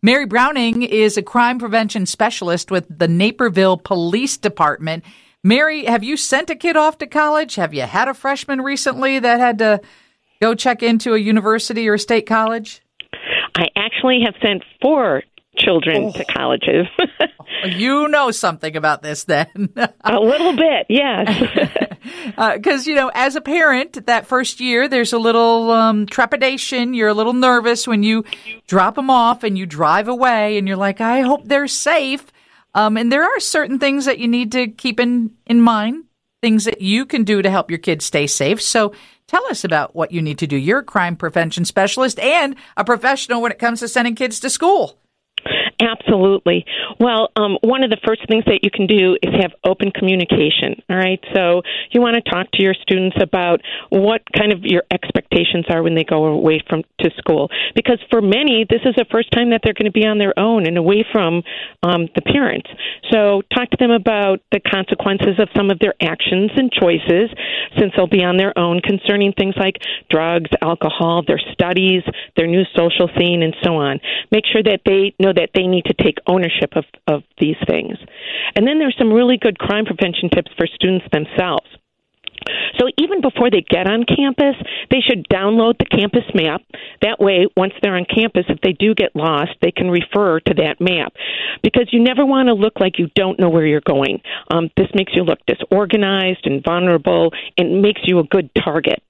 Mary Browning is a crime prevention specialist with the Naperville Police Department. Mary, have you sent a kid off to college? Have you had a freshman recently that had to go check into a university or a state college? I actually have sent four children oh. to colleges. you know something about this then. a little bit, yes. Because, uh, you know, as a parent, that first year, there's a little um, trepidation. You're a little nervous when you drop them off and you drive away and you're like, I hope they're safe. Um, and there are certain things that you need to keep in, in mind, things that you can do to help your kids stay safe. So tell us about what you need to do. You're a crime prevention specialist and a professional when it comes to sending kids to school. Absolutely. Well, um, one of the first things that you can do is have open communication. All right. So you want to talk to your students about what kind of your expectations are when they go away from to school, because for many this is the first time that they're going to be on their own and away from um, the parents. So talk to them about the consequences of some of their actions and choices, since they'll be on their own, concerning things like drugs, alcohol, their studies, their new social scene, and so on. Make sure that they know that they need to take ownership of, of these things. And then there's some really good crime prevention tips for students themselves. So even before they get on campus, they should download the campus map. That way, once they're on campus, if they do get lost, they can refer to that map. Because you never want to look like you don't know where you're going. Um, this makes you look disorganized and vulnerable and makes you a good target.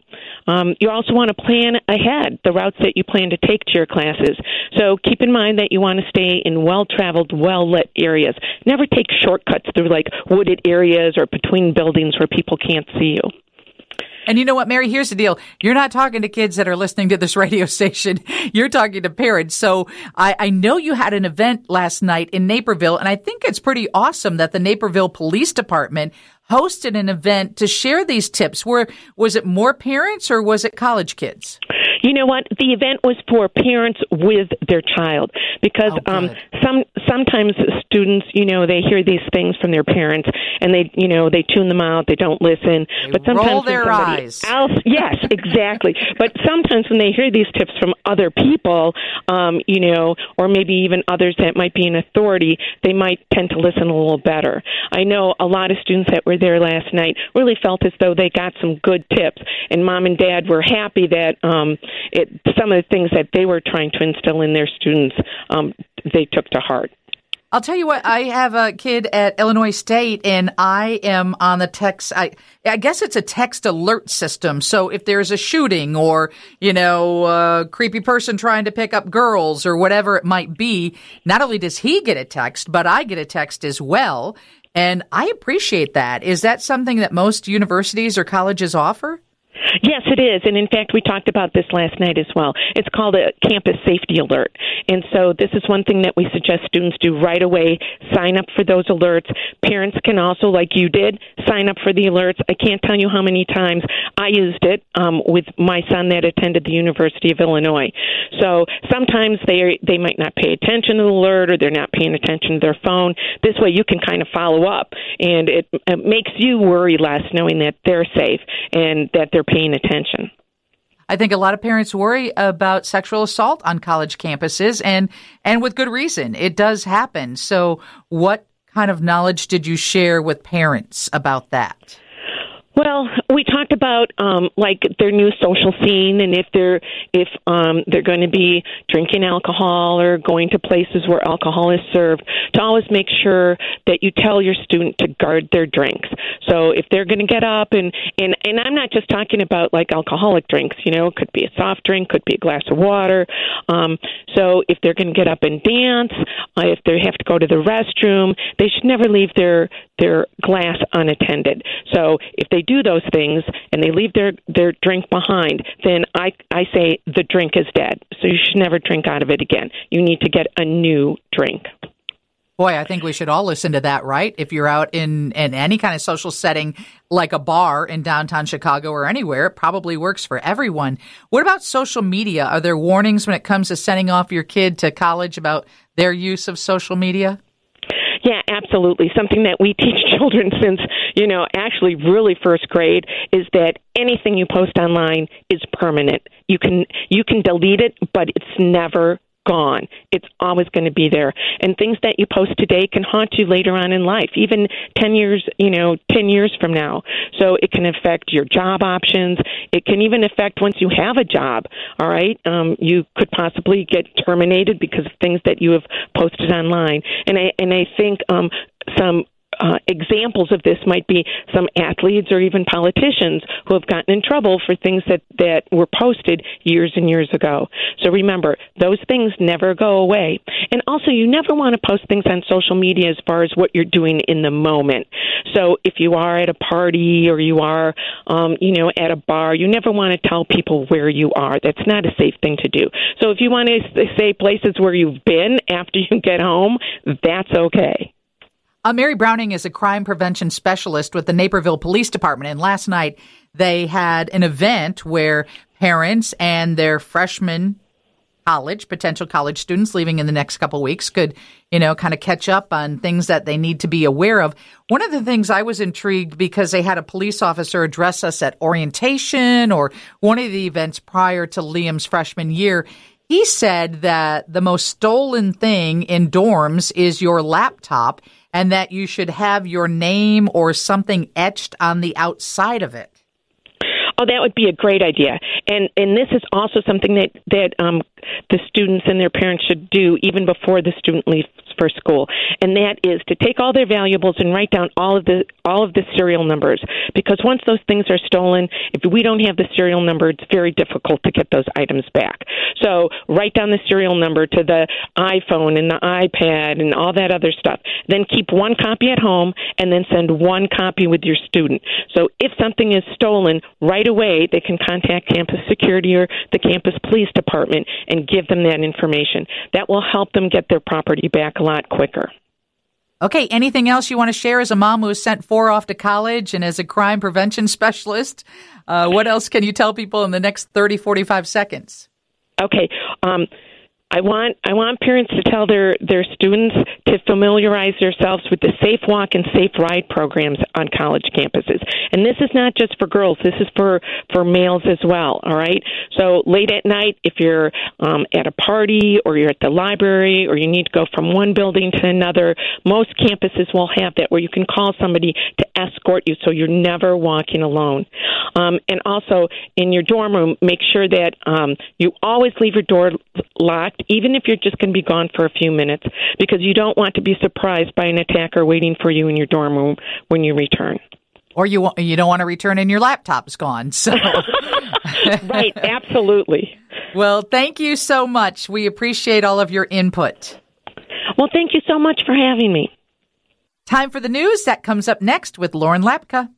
Um, you also want to plan ahead the routes that you plan to take to your classes. So keep in mind that you want to stay in well traveled, well lit areas. Never take shortcuts through like wooded areas or between buildings where people can't see you. And you know what, Mary? Here's the deal. You're not talking to kids that are listening to this radio station. You're talking to parents. So I, I, know you had an event last night in Naperville, and I think it's pretty awesome that the Naperville Police Department hosted an event to share these tips. Were was it more parents or was it college kids? You know what? The event was for parents with their child because oh, um, some sometimes students, you know, they hear these things from their parents and they, you know, they tune them out. They don't listen. They but sometimes roll their eyes. Else, yes, exactly. but sometimes when they hear these tips from other people, um, you know, or maybe even others that might be in authority, they might tend to listen a little better. I know a lot of students that were there last night really felt as though they got some good tips, and mom and dad were happy that um, it, some of the things that they were trying to instill in their students, um, they took to heart. I'll tell you what, I have a kid at Illinois State and I am on the text, I, I guess it's a text alert system. So if there's a shooting or, you know, a creepy person trying to pick up girls or whatever it might be, not only does he get a text, but I get a text as well. And I appreciate that. Is that something that most universities or colleges offer? Yes, it is. And in fact, we talked about this last night as well. It's called a campus safety alert. And so this is one thing that we suggest students do right away. Sign up for those alerts. Parents can also, like you did, sign up for the alerts. I can't tell you how many times I used it um, with my son that attended the University of Illinois. So sometimes they they might not pay attention to the alert or they're not paying attention to their phone. This way you can kind of follow up and it, it makes you worry less knowing that they're safe and that they're paying attention. I think a lot of parents worry about sexual assault on college campuses and and with good reason. It does happen. So what kind of knowledge did you share with parents about that? Well, we talked about um, like their new social scene, and if they're if um, they're going to be drinking alcohol or going to places where alcohol is served, to always make sure that you tell your student to guard their drinks. So if they're going to get up and and and I'm not just talking about like alcoholic drinks, you know, it could be a soft drink, could be a glass of water. Um, so if they're going to get up and dance, uh, if they have to go to the restroom, they should never leave their their glass unattended. So if they do those things and they leave their their drink behind, then I I say the drink is dead. So you should never drink out of it again. You need to get a new drink. Boy, I think we should all listen to that, right? If you're out in, in any kind of social setting, like a bar in downtown Chicago or anywhere, it probably works for everyone. What about social media? Are there warnings when it comes to sending off your kid to college about their use of social media? Yeah, absolutely. Something that we teach children since, you know, actually really first grade is that anything you post online is permanent. You can you can delete it, but it's never gone. It's always going to be there. And things that you post today can haunt you later on in life, even 10 years, you know, 10 years from now. So it can affect your job options. It can even affect once you have a job. All right. Um, you could possibly get terminated because of things that you have posted online. And I, and I think, um, some uh, examples of this might be some athletes or even politicians who have gotten in trouble for things that, that were posted years and years ago. So remember, those things never go away. And also, you never want to post things on social media as far as what you're doing in the moment. So if you are at a party or you are, um, you know, at a bar, you never want to tell people where you are. That's not a safe thing to do. So if you want to say places where you've been after you get home, that's okay. Uh, Mary Browning is a crime prevention specialist with the Naperville Police Department. And last night they had an event where parents and their freshmen college, potential college students leaving in the next couple weeks could, you know, kind of catch up on things that they need to be aware of. One of the things I was intrigued because they had a police officer address us at orientation or one of the events prior to Liam's freshman year. He said that the most stolen thing in dorms is your laptop and that you should have your name or something etched on the outside of it. Oh, that would be a great idea. And and this is also something that that um, the students and their parents should do even before the student leaves for school, and that is to take all their valuables and write down all of the all of the serial numbers. Because once those things are stolen, if we don't have the serial number, it's very difficult to get those items back. So write down the serial number to the iPhone and the iPad and all that other stuff. Then keep one copy at home, and then send one copy with your student. So if something is stolen, right away they can contact campus security or the campus police department and give them that information. That will help them get their property back a lot quicker. Okay, anything else you want to share as a mom who has sent four off to college and as a crime prevention specialist? Uh, what else can you tell people in the next 30, 45 seconds? Okay. Um, I want I want parents to tell their their students to familiarize themselves with the Safe Walk and Safe Ride programs on college campuses. And this is not just for girls. This is for for males as well. All right. So late at night, if you're um, at a party or you're at the library or you need to go from one building to another, most campuses will have that where you can call somebody to escort you, so you're never walking alone. Um, and also in your dorm room, make sure that um, you always leave your door locked even if you're just going to be gone for a few minutes, because you don't want to be surprised by an attacker waiting for you in your dorm room when you return. Or you you don't want to return and your laptop's gone. So right, absolutely. Well, thank you so much. We appreciate all of your input. Well, thank you so much for having me. Time for the news that comes up next with Lauren Lapka.